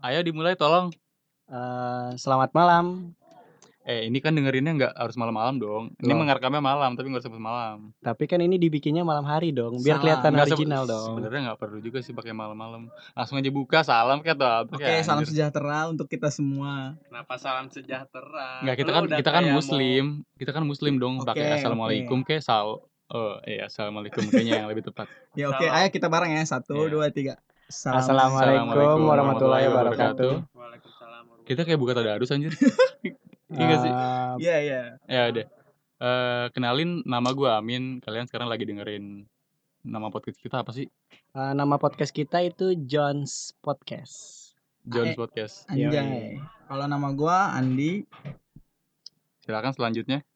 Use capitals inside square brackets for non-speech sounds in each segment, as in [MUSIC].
Ayo dimulai tolong. Eh, selamat malam. Eh ini kan dengerinnya nggak harus malam-malam dong. Ini Loh. mengerekamnya malam tapi nggak sampai malam. Tapi kan ini dibikinnya malam hari dong, biar Salah. kelihatan Nggak, sebe- original dong. Sebenarnya nggak perlu juga sih pakai malam-malam. Langsung aja buka salam kayak atau apa Oke, kayak, salam anjir. sejahtera untuk kita semua. Kenapa salam sejahtera? Nggak kita Lu kan kita kan kayak mau- muslim. Kita kan muslim dong Oke, pakai assalamualaikum kayak sal. Oh iya assalamualaikum kayaknya yang lebih tepat. Ya oke, Salam. ayo kita bareng ya. Satu, Iya. dua, tiga. Salam. Assalamualaikum warahmatullahi wabarakatuh. Waalaikumsalam warahmatullahi Kita kayak buka tadarus anjir. [LAUGHS] iya gak sih? Iya, iya. Ya udah. Eh kenalin nama gue Amin. Kalian sekarang lagi dengerin nama podcast kita apa sih? eh, nama podcast kita itu John's Podcast. Jones Eh, Podcast. Anjay. Kalau nama gua Andi. Silakan selanjutnya.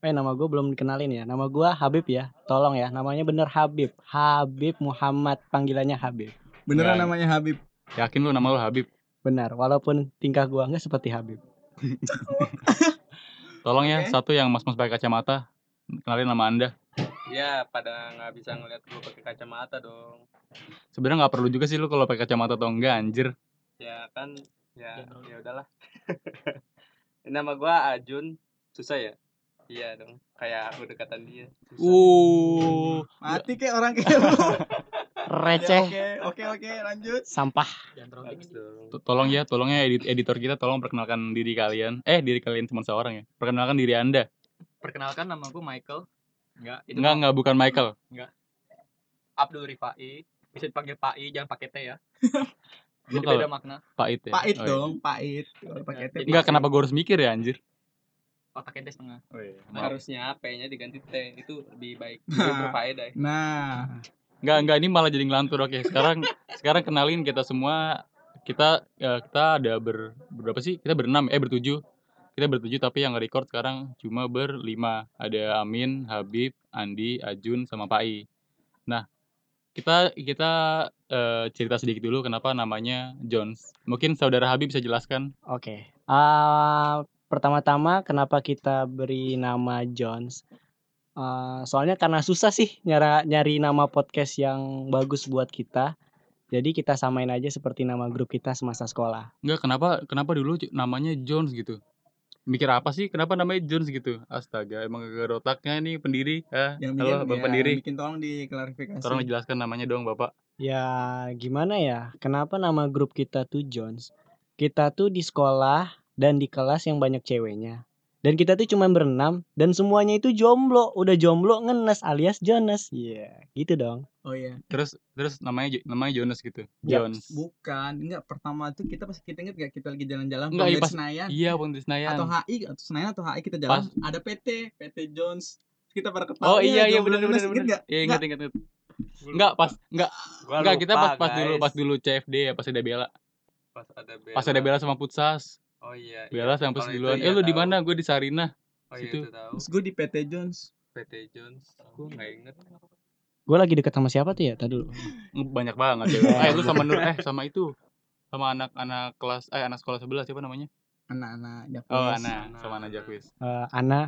Eh nama gue belum dikenalin ya. Nama gue Habib ya. Tolong ya. Namanya bener Habib. Habib Muhammad. Panggilannya Habib. Beneran Ya. namanya Habib. Yakin lu nama lu Habib? Benar. Walaupun tingkah gue nggak seperti Habib. [LAUGHS] Tolong ya Oke. satu yang mas-mas pakai kacamata. Kenalin nama anda. Ya, pada nggak bisa ngeliat gue pakai kacamata dong. Sebenarnya nggak perlu juga sih lu kalau pakai kacamata atau enggak anjir. Ya kan, ya ya udahlah. [LAUGHS] Ini nama gua Ajun. Susah ya? Iya dong. Kayak aku dekatan dia. Susah. Uh. Mati [LAUGHS] kayak orang kayak lu. Receh. Ya, Oke, oke, oke, lanjut. Sampah. Tolong ya, tolong ya edit editor kita tolong perkenalkan diri kalian. Eh, diri kalian cuma seorang ya. Perkenalkan diri Anda. Perkenalkan nama gue Michael. Enggak, itu Enggak, enggak bukan Michael. Abdul Rifai. Bisa dipanggil Pak I, jangan pakai T ya. Jadi beda makna. pahit ya. Pahit Oh, iya. dong, pahit. Kalau pakai T. Enggak, kenapa gue harus mikir ya anjir? Otak ente setengah. Oh, iya. Harusnya P-nya diganti T. Itu lebih baik. [LAUGHS] Nah. Berfaedah. Nah, Enggak, enggak ini malah jadi ngelantur. Oke, sekarang sekarang kenalin kita semua. Kita ya, kita ada ber berapa sih? Kita berenam, eh bertujuh. Kita bertujuh tapi yang record sekarang cuma berlima. Ada Amin, Habib, Andi, Ajun sama Pai. Nah, kita kita eh, cerita sedikit dulu kenapa namanya Jones. Mungkin saudara Habib bisa jelaskan. Oke. Ah, pertama-tama kenapa kita beri nama Jones? Ah, soalnya karena susah sih nyara, nyari nama podcast yang bagus buat kita. Jadi kita samain aja seperti nama grup kita semasa sekolah. Enggak, kenapa kenapa dulu namanya Jones gitu? Mikir apa sih? Kenapa namanya Jones gitu? Astaga, emang gak ada otaknya nih pendiri. Ah, yang halo bikin, Bang ya, pendiri. yang bikin tolong diklarifikasi. Tolong dijelaskan namanya dong, Bapak. Ya gimana ya? Kenapa nama grup kita tuh Jones? Kita tuh di sekolah dan di kelas yang banyak ceweknya. Dan kita tuh cuma berenam dan semuanya itu jomblo. Udah jomblo ngenes alias Jonas. Iya, gitu dong. Oh iya. Terus terus namanya namanya Jonas gitu. Ya, Jones. Bukan, enggak pertama tuh kita pas kita inget gak kita lagi jalan-jalan Enggak, Pom iya, pas- Senayan Iya, Bang Senayan. atau HI atau Senayan atau HI kita jalan ada PT, PT Jones. Kita pada ketawa. Oh iya iya benar Jonas, benar benar. nggak? Iya ingat Nggak. ingat ingat. Enggak pas enggak enggak kita pas pas dulu guys. pas dulu CFD ya pas ada Bella. Pas ada Bella. Pas ada Bella sama Putsas. Oh iya. Bella iya. Kalau duluan. itu Eh iya lu di mana? Gue di Sarina. Oh iya Situ. itu tahu. Terus gue di PT Jones. PT Jones. Gue nggak inget. Gue lagi deket sama siapa tuh ya? Tadi dulu. Banyak banget ya. [LAUGHS] Eh lu sama Nur eh sama itu sama anak-anak kelas eh anak sekolah sebelah siapa namanya? Anak-anak Jakpus. Oh, Ana, Ana. sama Ana Jakwis. Eh, Ana,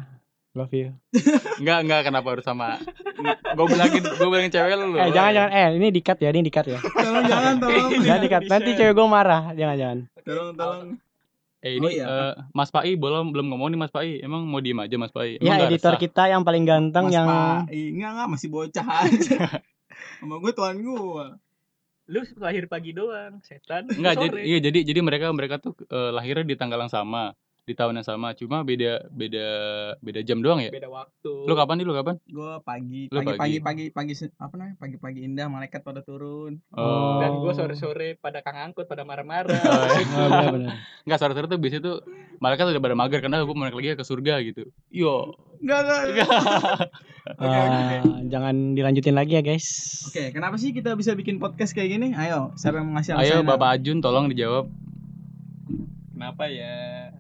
love you. [LAUGHS] Enggak, enggak kenapa harus sama Gue bilangin gue bilangin cewek lu. Eh jangan jangan eh ini dikat ya, ini dikat ya. Tolong jangan, tolong. Jangan dikat. Nanti cewek gue marah. Jangan jangan. Tolong, tolong. Eh Oh, ini iya. eh, Mas Pai belum belum ngomong nih Mas Pai. Emang mau diem aja Mas Pai? Emang Ya editor resah? kita yang paling ganteng Mas yang Pak, enggak enggak masih bocah aja. [LAUGHS] Sama gue tuan gue. Lu lahir pagi doang, setan. Enggak, jadi iya jadi jadi mereka mereka tuh eh, lahirnya di tanggal yang sama, di tahun yang sama, cuma beda beda beda jam doang ya. Beda waktu. Lu kapan nih? Lu kapan? Gue pagi, Lu pagi, pagi. pagi, pagi, pagi, apa namanya? Pagi-pagi indah, malaikat pada turun. Oh. Dan gue sore-sore pada kang angkut pada marah-marah. Oh, iya. [LAUGHS] Oh, benar-benar. Enggak, sore-sore tuh biasanya tuh tuh udah pada mager karena gue balik lagi ke surga gitu. Yo. Enggak, enggak. [LAUGHS] Oke, oke, oke. Eh, jangan dilanjutin lagi ya guys. Oke, kenapa sih kita bisa bikin podcast kayak gini? Ayo, siapa yang mau ngasih Ayo? Bapak Ajun tolong dijawab. Kenapa ya?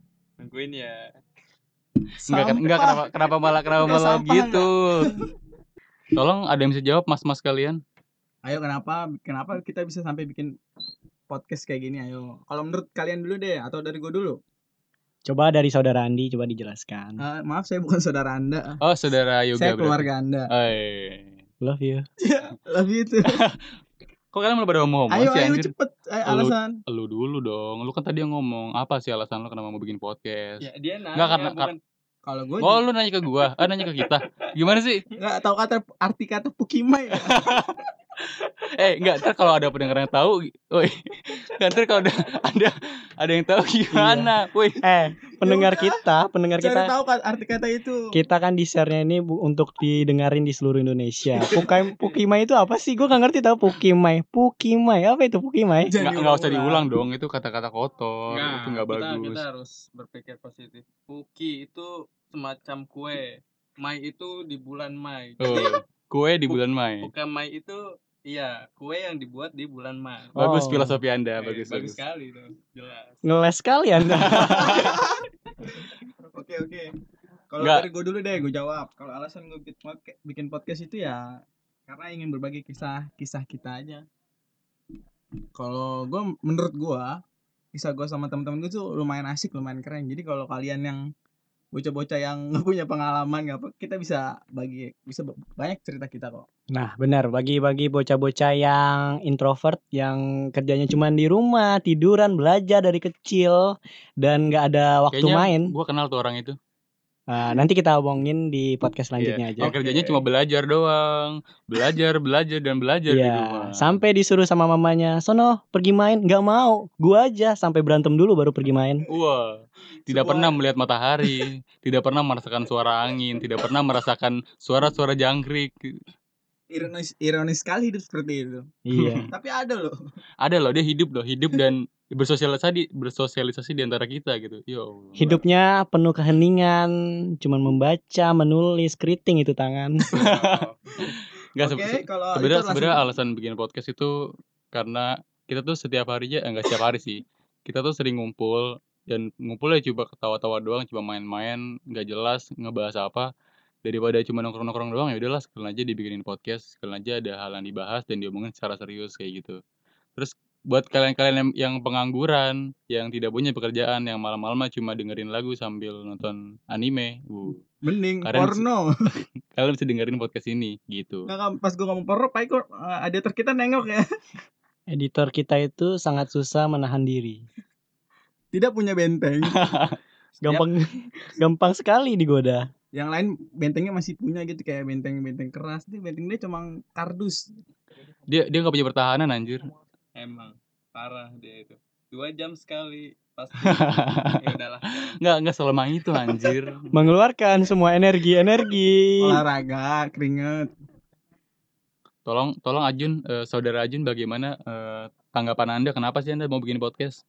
Nungguin ya. Enggak kan- enggak kenapa kenapa malah kenapa Enggak, malah sampah, gitu. Tolong ada yang bisa jawab mas-mas kalian? Ayo, kenapa kenapa kita bisa sampai bikin podcast kayak gini? Ayo. Kalau menurut kalian dulu deh atau dari gue dulu? Coba dari saudara Andi coba dijelaskan. Eh, maaf, saya bukan saudara Anda. Oh, saudara Yoga saya berarti. keluarga Anda. Eh, Love you. [LAUGHS] Love you too. [LAUGHS] Kok kalian malah pada ngomong Ayo sih ayo anjir? cepet eh, Lu- alasan. Lu dulu dong. Lu kan tadi yang ngomong apa sih alasan lu kenapa mau bikin podcast? Ya dia nanya Enggak, karena- bukan Kalau gue Oh, lu nanya ke gua. Ah, nanya ke kita. Gimana sih? nggak tahu kata arti kata pukimai. ya? [LAUGHS] Eh, enggak, ntar kalau ada pendengar yang tahu, woi. Ntar kalau ada ada ada yang tahu gimana, woi. Eh, pendengar udah. kita, pendengar Cari kita tahu kan arti kata itu. kita kan di share-nya ini bu- untuk didengarin di seluruh Indonesia. Pukai, Pukimai itu apa sih? Gue gak ngerti tau Pukimai. Pukimai apa itu Pukimai? Jangan Enggak enggak usah diulang dong, itu kata-kata kotor, Nggak, itu enggak kita, bagus. Kita harus berpikir positif. Puki itu semacam kue. Mai itu di bulan Mai. Oh, kue di bulan Mei. Bukan Mai itu iya, kue yang dibuat di bulan Mai. Bagus Oh. filosofi Eh, Anda, bagus bagus bagus. sekali tuh. Jelas. Ngeles kali Anda. [LAUGHS] Oke oke. Kalau dari gue dulu deh, gue jawab. Kalau alasan gue bikin podcast itu ya karena ingin berbagi kisah-kisah kita aja. Kalau gue, menurut gue, kisah gue sama teman-teman gue tuh lumayan asik, lumayan keren. Jadi kalau kalian yang bocah-bocah yang [LAUGHS] nggak punya pengalaman nggak apa, kita bisa bagi, bisa banyak cerita kita kok. Nah, benar. Bagi-bagi bocah-bocah yang introvert yang kerjanya cuma di rumah, tiduran, belajar dari kecil dan nggak ada waktu Kayaknya main. gua kenal tuh orang itu. Nah, nanti kita omongin di podcast selanjutnya Iya. aja. Yang kerjanya cuma belajar doang. Belajar, belajar dan belajar di rumah. Iya, sampai disuruh sama mamanya, "Sono, pergi main." nggak mau. Gua aja sampai berantem dulu baru pergi main. Wah, tidak pernah melihat matahari, tidak pernah merasakan suara angin, tidak pernah merasakan suara-suara jangkrik. Ironis, ironis sekali hidup seperti itu. Iya. [LAUGHS] Tapi ada loh. Ada loh dia hidup loh, hidup dan bersosialisasi bersosialisasi di antara kita gitu. Yo. Hidupnya penuh keheningan, cuman membaca, menulis, keriting itu tangan. [LAUGHS] Enggak Oke, se- kalau itu sebenarnya alasan- sebenarnya alasan bikin podcast itu karena kita tuh setiap harinya eh, enggak setiap hari sih. Kita tuh sering ngumpul dan ngumpulnya coba ketawa-tawa doang, cuma main-main, nggak jelas ngebahas apa. Daripada cuma nongkrong-nongkrong doang ya udahlah sekalian aja dibikinin podcast, sekalian aja ada hal yang dibahas dan diomongin secara serius kayak gitu. Terus buat kalian-kalian yang, yang pengangguran, yang tidak punya pekerjaan, yang malam-malam cuma dengerin lagu sambil nonton anime, uh, Mending Karen- porno. [LAUGHS] kalian bisa dengerin podcast ini gitu. Nggak, pas gue ngomong porno, Pak Iko, eh, editor kita nengok ya. [LAUGHS] Editor kita itu sangat susah menahan diri. Tidak punya benteng. [LAUGHS] Gampang gampang sekali digoda. Yang lain bentengnya masih punya gitu kayak benteng-benteng keras. Ini benteng dia cuma kardus. Dia dia nggak punya pertahanan anjir. Emang parah dia itu. Dua jam sekali pasti. [LAUGHS] ya udahlah. Nggak nggak selama itu anjir. Mengeluarkan semua energi-energi. Olahraga, keringet. Tolong tolong Ajun, eh, saudara Ajun bagaimana eh, tanggapan Anda? Kenapa sih Anda mau bikin podcast?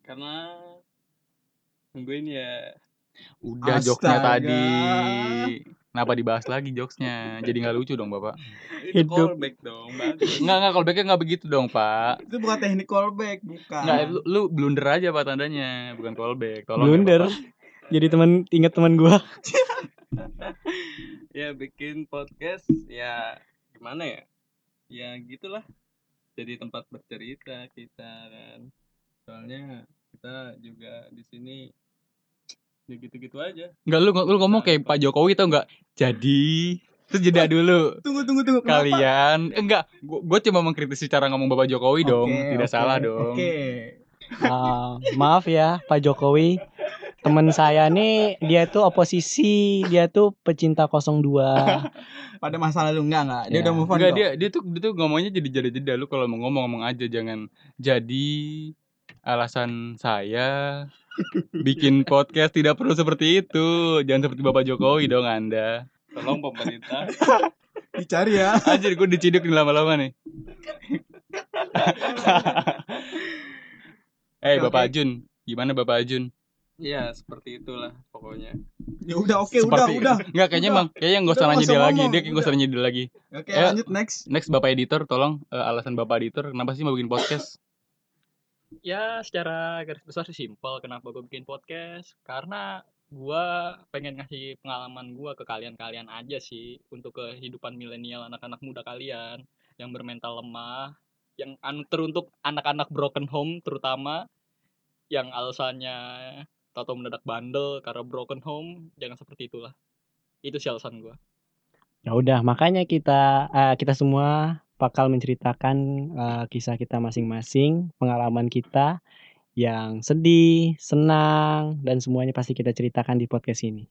Karena nungguin ya Udah jokesnya Astaga. tadi. Kenapa dibahas lagi jokesnya? Jadi nggak lucu dong bapak. itu Hidup. callback dong bagus. Nggak nggak kalau backnya nggak begitu dong pak. Itu bukan teknik callback, bukan. Nggak lu, lu blunder aja pak tandanya, bukan callback. Tolong ya, Blunder. Bapak. Jadi teman ingat teman gua. [LAUGHS] ya bikin podcast ya gimana ya ya gitulah jadi tempat bercerita kita kan soalnya kita juga di sini ya gitu-gitu aja Nggak lu lu ngomong kayak Pak Jokowi tau nggak? Jadi terus jeda dulu. Tunggu, tunggu, tunggu. Kenapa? Kalian enggak, gua, gua cuma mengkritisi cara ngomong Bapak Jokowi dong, tidak oke, salah dong. Oke. Ah, maaf ya Pak Jokowi. Temen saya nih dia tuh oposisi, dia tuh pecinta 02. Pada masa lalu enggak enggak. Dia Ya. udah move on Enggak dia dia tuh dia tuh ngomongnya jadi jeda-jeda lu kalau mau ngomong ngomong aja jangan jadi alasan saya bikin podcast tidak perlu seperti itu. Jangan seperti Bapak Jokowi dong Anda. tolong pemerintah Dicari ya. Anjir gue diciduk nih lama-lama nih. [LAUGHS] Eh Oke, Bapak. Ajun, gimana Bapak Ajun? ya seperti itulah pokoknya Ya udah oke, udah, Seperti- udah. Enggak kayaknya Udah. Bang, kayaknya enggak Udah, usah nanya dia lagi. Dia kayak enggak usah nanya dia lagi. Oke, Eh. lanjut next. Next Bapak editor tolong eh, alasan Bapak editor kenapa sih mau bikin podcast? Ya secara garis besar sih simpel kenapa gue bikin podcast. Karena gua pengen ngasih pengalaman gua ke kalian-kalian aja sih untuk kehidupan milenial anak-anak muda kalian yang bermental lemah yang an- teruntuk anak-anak broken home terutama yang alasannya tato mendadak bandel karena broken home jangan seperti itulah. Itu sih alasan gua. Ya udah, makanya kita eh, kita semua bakal menceritakan eh, kisah kita masing-masing, pengalaman kita yang sedih, senang, dan semuanya pasti kita ceritakan di podcast ini.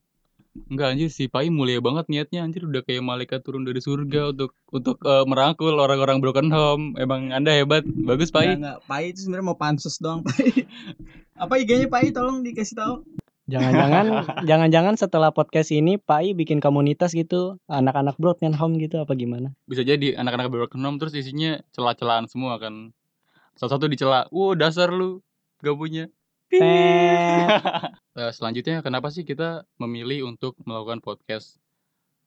Enggak anjir si Pai mulia banget niatnya anjir udah kayak malaikat turun dari surga untuk untuk eh, merangkul orang-orang broken home. Emang Anda hebat. Bagus Enggak, Pai. enggak. Pai itu sebenarnya mau pansus doang, Pai. [LAUGHS] Apa IG-nya Pai? Tolong dikasih tahu. Jangan-jangan [LAUGHS] jangan-jangan setelah podcast ini Pak I bikin komunitas gitu, anak-anak broken home gitu apa gimana? Bisa jadi anak-anak broken home terus isinya celah-celahan semua kan. Salah satu dicela, "Wow, dasar lu gak punya." [LAUGHS] Eh, selanjutnya kenapa sih kita memilih untuk melakukan podcast?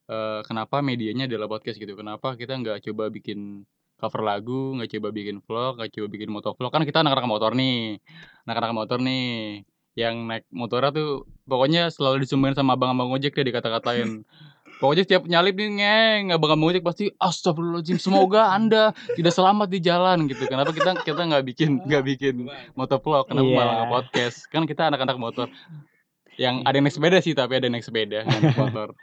Eh, kenapa medianya adalah podcast gitu? Kenapa kita nggak coba bikin cover lagu, nggak coba bikin vlog, nggak coba bikin motovlog? Kan kita anak-anak motor nih, anak-anak motor nih, yang naik motornya tuh pokoknya selalu disumbangin sama abang-abang ojek deh dikata-katain. Pokoknya setiap nyalip nih ngeng, abang-abang ojek pasti astagfirullahaladzim semoga anda tidak selamat di jalan gitu. Kenapa kita kita nggak bikin nggak bikin motovlog? Kenapa Iya. malah nggak podcast? Kan kita anak-anak motor yang ada yang naik sepeda sih tapi ada yang naik sepeda naik motor [LAUGHS]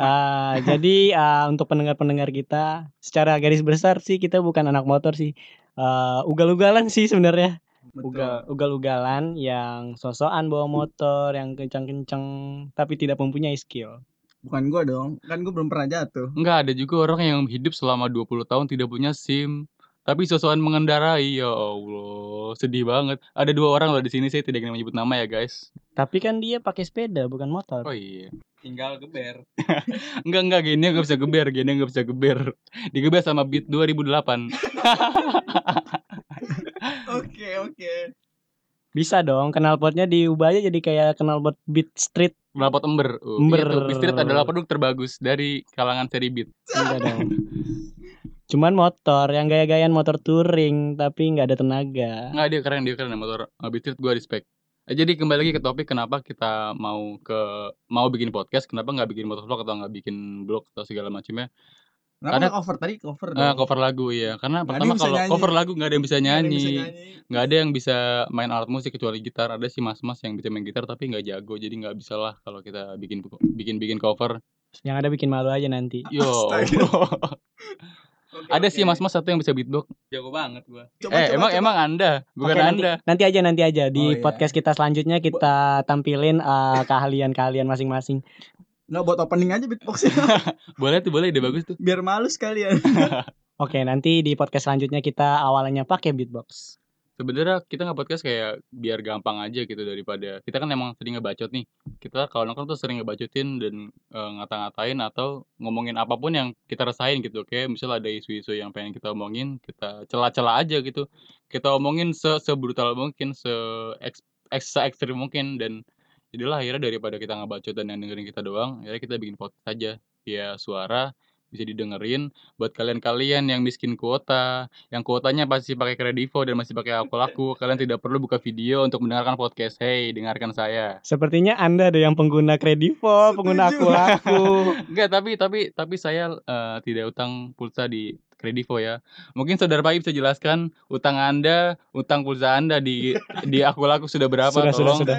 Ah, jadi ah, untuk pendengar-pendengar kita, secara garis besar sih kita bukan anak motor sih. Ah, ugal-ugalan sih sebenarnya. Ugal ugal-ugalan yang sosokan bawa motor, yang kencang-kencang tapi tidak mempunyai skill. Bukan gua dong. Kan gua belum pernah jatuh. Enggak ada juga orang yang hidup selama 20 tahun tidak punya SIM tapi sosokan mengendarai ya Allah sedih banget ada dua orang loh di sini saya tidak ingin menyebut nama ya guys Tapi kan dia pakai sepeda bukan motor. oh iya tinggal geber [LAUGHS] enggak enggak gini nggak bisa geber gini nggak bisa geber digeber sama Beat 2008 [LAUGHS] Oke, oke. Bisa dong, knalpotnya diubah aja jadi kayak knalpot Beat Street. Knalpot ember. Oh, Ember. Iya Beat Street adalah produk terbagus dari kalangan seri Beat. Enggak dong. Cuman motor yang gaya-gayaan motor touring tapi nggak ada tenaga. Nggak dia keren dia keren motor uh, Beat Street gue respect. Eh, jadi kembali lagi ke topik kenapa kita mau ke mau bikin podcast, kenapa nggak bikin motovlog atau nggak bikin blog atau segala macamnya. Kenapa Karena- cover tadi cover Eh, dong? cover lagu ya, karena ada pertama kalau nyanyi. cover lagu nggak ada yang bisa nyanyi, nggak ada yang bisa main alat musik kecuali gitar. Ada sih mas-mas yang bisa main gitar tapi nggak jago, jadi nggak bisa lah kalau kita bikin bikin bikin cover. Yang ada bikin malu aja nanti. [LAUGHS] Yo. [LAUGHS] Oke, ada oke. sih mas-mas satu yang bisa beatbox. jago banget gua Coba, eh coba, emang coba. emang anda, bukan Oke, nanti, anda. nanti aja nanti aja di Oh, iya. podcast kita selanjutnya kita tampilin eh, keahlian-keahlian masing-masing. Nggak buat opening aja beatboxnya. [LAUGHS] Boleh tuh boleh, ide bagus tuh. Biar malu sekalian. [LAUGHS] Oke, nanti di podcast selanjutnya kita awalnya pakai beatbox. Sebenarnya kita nggak podcast kayak biar gampang aja gitu daripada kita kan emang sering ngebacot nih. Kita kalau nongkrong tuh sering ngebacotin dan eh, ngata-ngatain atau ngomongin apa pun yang kita rasain gitu. Kayak misalnya ada isu-isu yang pengen kita omongin, kita cela-cela aja gitu. Kita omongin se sebrutal mungkin, se eks eks- ekstrim mungkin dan jadilah akhirnya daripada kita ngebacot dan yang dengerin kita doang, akhirnya kita bikin podcast aja. Ya suara bisa didengerin buat kalian-kalian yang miskin kuota yang kuotanya pasti pakai kredivo dan masih pakai aku laku kalian tidak perlu buka video untuk mendengarkan podcast hey dengarkan saya Sepertinya Anda ada yang pengguna kredivo, pengguna aku laku. [LAUGHS] enggak tapi tapi tapi saya eh, tidak utang pulsa di kredivo ya mungkin saudara Pai bisa jelaskan utang anda utang pulsa anda di di aku laku sudah berapa Sudah, sudah, tolong sudah.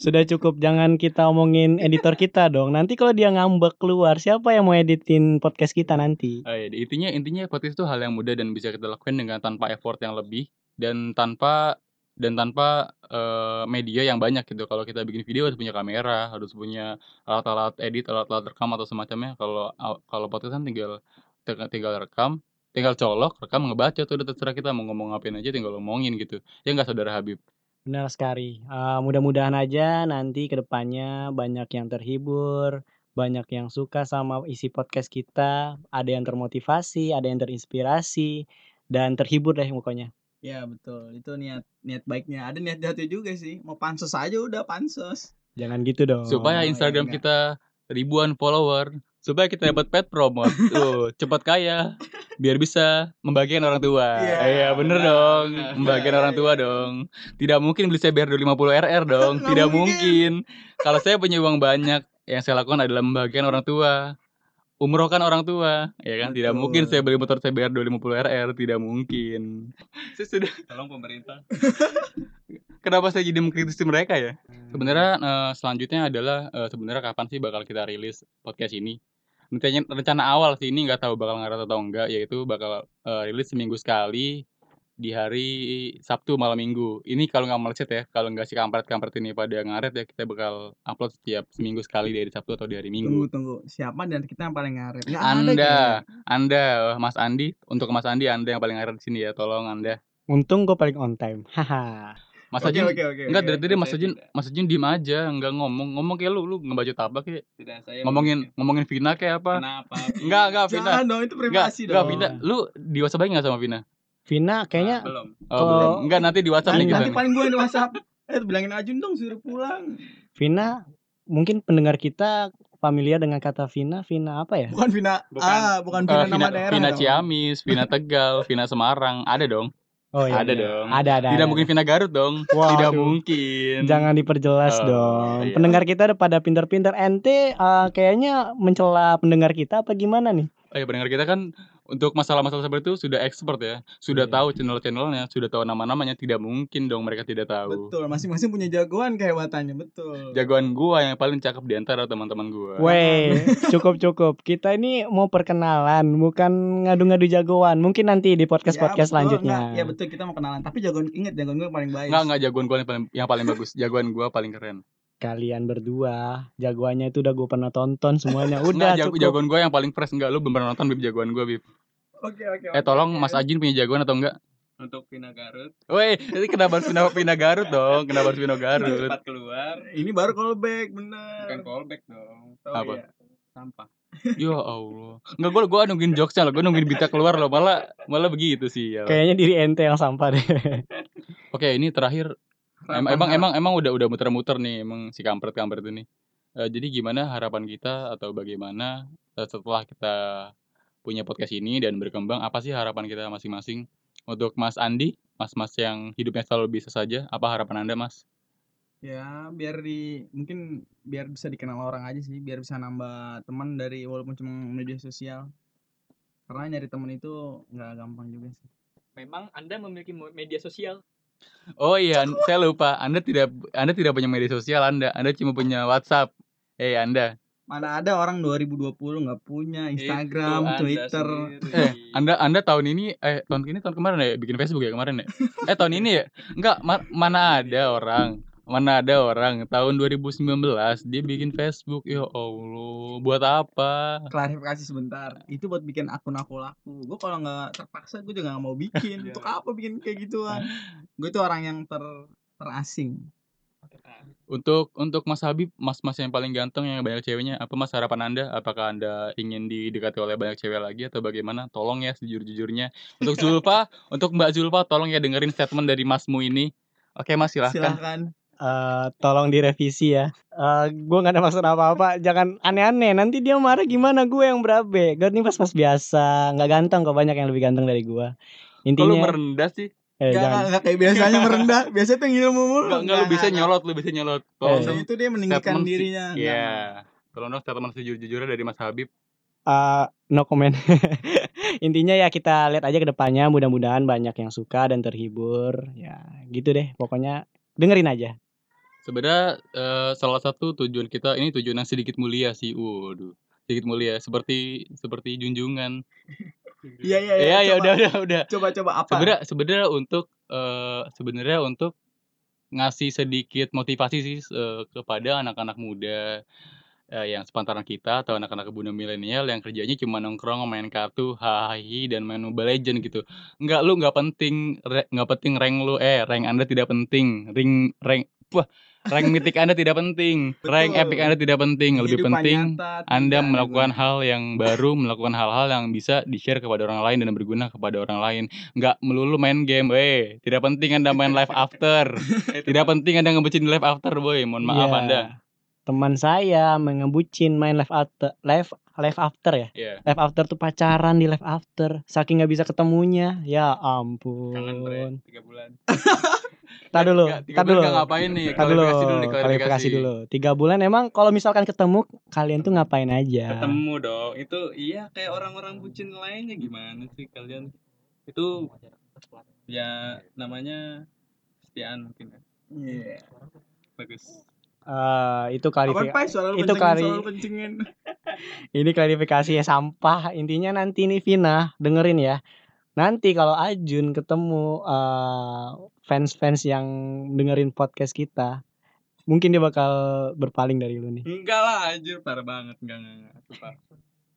Sudah cukup, jangan kita omongin editor kita dong. Nanti kalau dia ngambek keluar, siapa yang mau editin podcast kita nanti? Oh, iya, intinya intinya podcast itu hal yang mudah dan bisa kita lakukan dengan tanpa effort yang lebih dan tanpa dan tanpa eh, media yang banyak gitu. Kalau kita bikin video harus punya kamera, harus punya alat-alat edit, alat-alat rekam atau semacamnya. Kalau kalau podcast kan tinggal tinggal rekam, tinggal colok, rekam ngebaca tuh udah terserah kita mau ngomong ngapain aja tinggal ngomongin gitu. Ya nggak saudara Habib. Benar sekali. Eh, mudah-mudahan aja nanti ke depannya banyak yang terhibur, banyak yang suka sama isi podcast kita, ada yang termotivasi, ada yang terinspirasi, dan terhibur deh pokoknya. Ya betul. Itu niat niat baiknya. Ada niat jahatnya juga sih. Mau pansos aja udah pansos. Jangan gitu dong. Supaya Instagram enggak. kita ribuan follower, supaya kita dapat pet promote. Tuh, cepat kaya biar bisa membagikan orang tua. Iya, Iya, bener benar, dong. Membagikan orang tua dong. Tidak mungkin beli CBR 250 RR dong. Tidak mungkin. mungkin. Kalau saya punya uang banyak, yang saya lakukan adalah membagikan orang tua. Umrohkan orang tua, ya kan? Tidak Betul. mungkin saya beli motor CBR 250 RR, tidak mungkin. Saya sudah tolong pemerintah kenapa saya jadi mengkritisi mereka ya? Sebenarnya eh, selanjutnya adalah eh, sebenarnya kapan sih bakal kita rilis podcast ini? Rencana, rencana awal sih ini nggak tahu bakal ngaret atau enggak yaitu bakal eh, rilis seminggu sekali di hari Sabtu malam Minggu. Ini kalau nggak meleset ya, kalau nggak si kampret-kampret ini pada ngaret ya kita bakal upload setiap seminggu sekali di hari Sabtu atau di hari Tunggu Minggu. tunggu. Siapa dan kita yang paling ngaret? Nggak ada Anda. Anda, Mas Andi, untuk Mas Andi Anda yang paling ngaret di sini ya, tolong Anda. Untung gue paling on time. Haha. Mas Ajun, oke oke. enggak dari tadi Mas tidak. Mas Ajun diem aja, nggak ngomong, ngomong kayak lu, lu ngebaca tabak kayak Tidak saya ngomongin ngomongin Vina kayak apa? Kenapa? [LAUGHS] Enggak, enggak Vina. Jangan dong itu Enggak, privasi enggak dong. Vina. Lu di WhatsApp lagi enggak sama Vina? Vina kayaknya belum. Oh, Kalau- belum. Enggak nanti di WhatsApp Nanti, nih kita. nanti paling gue di WhatsApp. Eh bilangin Ajun dong suruh pulang. Vina mungkin pendengar kita familiar dengan kata Vina. Vina apa ya? Bukan Vina. Bukan. Ah, bukan Vina Vina, nama daerah. Vina dong. Ciamis, Vina Tegal, Vina Semarang, ada dong. Oh iya. ada iya. dong. Ada ada. Tidak ada. mungkin Vina Garut dong. Waduh. Tidak mungkin. Jangan diperjelas Oh, dong. iya. Pendengar kita udah pada pinter-pinter. Ente eh, kayaknya mencela pendengar kita apa gimana nih? Oh ya pendengar kita kan untuk masalah-masalah seperti itu sudah expert ya. Sudah Iya. tahu channel-channelnya, sudah tahu nama-namanya. Tidak mungkin dong mereka tidak tahu. Betul, masing-masing punya jagoan kehebatannya, betul. Jagoan gua yang paling cakep di antara teman-teman gua. Weh, cukup cukup. Kita ini mau perkenalan, bukan ngadu-ngadu jagoan. Mungkin nanti di podcast podcast Ya, betul, selanjutnya. enggak, ya betul kita mau kenalan, tapi jagoan inget jagoan gue paling baik. Enggak, enggak jagoan gua yang paling, yang paling bagus. Jagoan gua paling keren. Kalian berdua, jagoannya itu udah gue pernah tonton semuanya. [LAUGHS] Udah jago, cukup. jagoan gua yang paling fresh. Enggak, lu belum pernah nonton Bib jagoan gua, Bib. Oke oke. Eh tolong Mas Ajin punya jagoan atau enggak? Untuk Vina Garut Woi, ini kenapa harus Vina, Vina Garut dong? Kenapa harus Vina Garut? cepat keluar Ini baru callback bener. bukan callback dong. Oh, Apa? iya. Sampah. [LAUGHS] Ya Allah. Enggak gua gua nungguin jokesnya loh, gua nungguin Bita keluar loh. Malah malah begitu sih ya. Kayaknya diri ente yang sampah deh. Oke, ini terakhir em- emang emang emang udah udah muter-muter nih emang si kampret-kampret ini. Eh, jadi gimana harapan kita atau bagaimana eh, setelah kita punya podcast ini dan berkembang apa sih harapan kita masing-masing? Untuk Mas Andi, Mas-mas yang hidupnya selalu bisa saja, apa harapan Anda, Mas? Ya biar di mungkin biar bisa dikenal orang aja sih, biar bisa nambah teman dari walaupun cuma media sosial. Karena nyari teman itu nggak gampang juga sih. Memang Anda memiliki media sosial. Oh iya, saya lupa. Anda tidak Anda tidak punya media sosial Anda. Anda cuma punya WhatsApp. Eh, Anda. Mana ada orang 2020 nggak punya Instagram, Itu Twitter. Eh, Anda Anda tahun ini eh tahun ini tahun kemarin ya bikin Facebook ya kemarin ya? Eh tahun ini ya? Enggak, ma- mana ada orang mana ada orang tahun 2019 dia bikin Facebook ya Allah buat apa Klarifikasi sebentar. Itu buat bikin akun aku laku. Gue kalau nggak terpaksa gue juga nggak mau bikin. [LAUGHS] Untuk apa bikin kayak gituan? Gue itu orang yang ter terasing. untuk untuk Mas Habib Mas-mas yang paling ganteng yang banyak ceweknya apa Mas harapan Anda apakah Anda ingin didekati oleh banyak cewek lagi atau bagaimana tolong ya sejujur-jujurnya untuk Zulfa [LAUGHS] untuk Mbak Zulfa tolong ya dengerin statement dari Masmu ini oke Mas silahkan Silahkan. Eh, tolong direvisi ya. Eh gue nggak ada maksud apa-apa. Jangan aneh-aneh. Nanti dia marah gimana? Gue yang berabe. Gue nih pas-pas biasa. Nggak ganteng kok banyak yang lebih ganteng dari gue. kalau Intinya. merendah sih eh, Gak, jangan. gak, kayak biasanya merendah. Biasanya tuh ngilmu mulu. Enggak, enggak lu bisa nyolot, lu bisa nyolot. Tolong Eh. itu dia meninggikan dirinya. Iya. Tolong dong statement sejujur-jujurnya dari Mas Habib. Eh, no comment. [LAUGHS] Intinya ya kita lihat aja ke depannya. Mudah-mudahan banyak yang suka dan terhibur. Ya gitu deh. Pokoknya dengerin aja. Sebenarnya eh, salah satu tujuan kita ini tujuan yang sedikit mulia sih. Waduh. Sedikit mulia seperti seperti junjungan. Iya iya Iya, ya coba- udah udah udah. Coba coba apa? Sebenarnya sebenarnya untuk eh sebenarnya untuk ngasih sedikit motivasi sih eh, kepada anak-anak muda eh, yang sepantaran kita atau anak-anak budak milenial yang kerjanya cuma nongkrong main kartu hahi dan main Mobile Legend gitu. Enggak lu nggak penting re- nggak penting rank lu eh rank Anda tidak penting. Ring rank wah rank mitik Anda tidak penting. [LAUGHS] Rank Betul. epic Anda tidak penting. Lebih Kehidupan penting nyata anda tidak melakukan ada hal yang baru, melakukan hal-hal yang bisa di-share kepada orang lain dan berguna kepada orang lain. Nggak melulu main game, weh. Tidak penting Anda main live after. [LAUGHS] Tidak penting Anda ngebucin live after, boy. Mohon maaf Iya. Anda. Teman saya mengebucin main live after live live after ya. Iya. Live after tuh pacaran di live after. Saking nggak bisa ketemunya. Ya ampun. Bre, tiga bulan. [LAUGHS] Tar dulu, Tiga- tiga tar bulan dulu. ngapain nih? Tar dulu, Klarifikasi dulu nih, klarifikasi klarifikasi. dulu. Tiga bulan emang kalau misalkan ketemu kalian tuh ngapain aja? Ketemu dong. Itu iya kayak orang-orang bucin lainnya gimana sih kalian? Itu ya namanya kesetiaan mungkin ya. Iya. Bagus. Eh, itu klarifikasi. Itu klari- kencengin. [LAUGHS] Ini klarifikasi ya sampah. Intinya nanti nih Vina dengerin ya. Nanti kalau Ajun ketemu eh, fans-fans yang dengerin podcast kita, mungkin dia bakal berpaling dari lu nih. Enggak lah anjir parah banget enggak enggak enggak.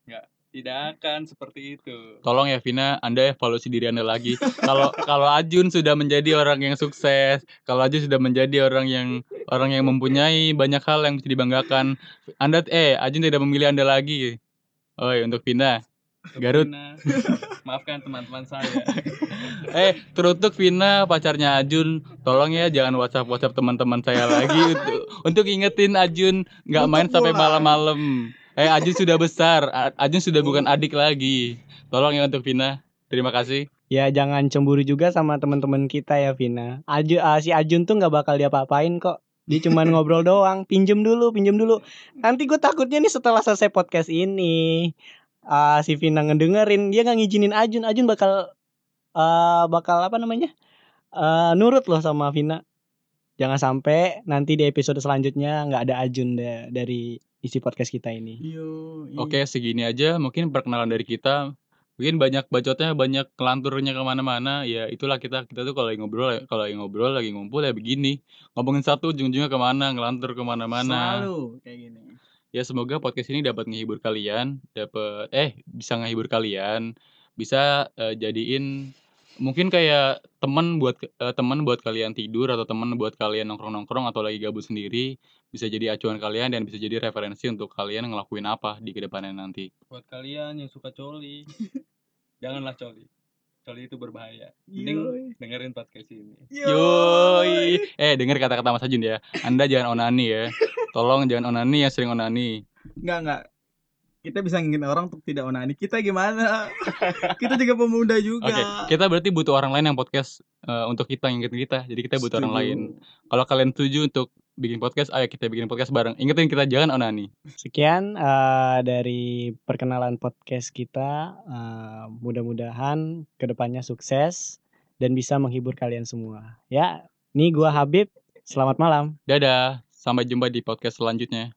Enggak tidak akan seperti itu. Tolong ya Vina, Anda evaluasi diri Anda lagi. Kalau kalau Ajun sudah menjadi orang yang sukses, kalau Ajun sudah menjadi orang yang orang yang mempunyai banyak hal yang bisa dibanggakan, Anda eh Ajun tidak memilih Anda lagi. Oi, untuk Vina. Garut. Vina, maafkan teman-teman saya. [LAUGHS] Eh, terutuk Vina pacarnya Ajun, tolong ya jangan WhatsApp WhatsApp teman-teman saya lagi untuk untuk ingetin Ajun nggak main sampai malam-malam. Eh, Ajun sudah besar, Ajun sudah bukan adik lagi. Tolong ya untuk Vina. Terima kasih. Ya jangan cemburu juga sama teman-teman kita ya Vina. Aju, ah, si Ajun tuh nggak bakal diapa-apain kok. Dia cuman [LAUGHS] ngobrol doang. Pinjem dulu, pinjem dulu. Nanti gue takutnya nih setelah selesai podcast ini, ah, si Vina ngedengerin dia nggak ngizinin Ajun. Ajun bakal ah, bakal apa namanya? Eh, nurut loh sama Vina. Jangan sampai nanti di episode selanjutnya nggak ada Ajun da- dari isi podcast kita ini. Yo, iya. Oke, segini aja mungkin perkenalan dari kita. Mungkin banyak bacotnya, banyak kelanturnya ke mana-mana. Ya itulah kita kita tuh kalau lagi ngobrol, kalau lagi ngobrol, lagi ngumpul ya begini. Ngomongin satu, ujung-ujungnya ke mana, ngelantur ke mana-mana. Selalu kayak gini. Ya semoga podcast ini dapat menghibur kalian, dapat eh bisa menghibur kalian, bisa eh, jadiin mungkin kayak teman buat eh, teman buat kalian tidur atau teman buat kalian nongkrong-nongkrong atau lagi gabut sendiri, bisa jadi acuan kalian dan bisa jadi referensi untuk kalian ngelakuin apa di ke depannya nanti. Buat kalian yang suka coli, [LAUGHS] janganlah coli. Coli itu berbahaya. Mending Yoi. dengerin podcast ini. Yoi. Eh dengar kata-kata Mas Ajun ya. Anda jangan onani ya. [LAUGHS] Tolong jangan onani ya sering onani. Enggak, enggak. Kita bisa ngingetin orang untuk tidak onani. Kita gimana? [LAUGHS] kita juga pemuda juga. Oke, kita berarti butuh orang lain yang podcast eh, untuk kita ngingetin kita. Jadi kita butuh orang Setuju. lain. Kalau kalian setuju untuk bikin podcast, ayo kita bikin podcast bareng. Ingetin kita jangan onani. Sekian eh, dari perkenalan podcast kita. Eh, mudah-mudahan ke depannya sukses dan bisa menghibur kalian semua. Ya, ini gua Habib. Selamat malam. Dadah, sampai jumpa di podcast selanjutnya.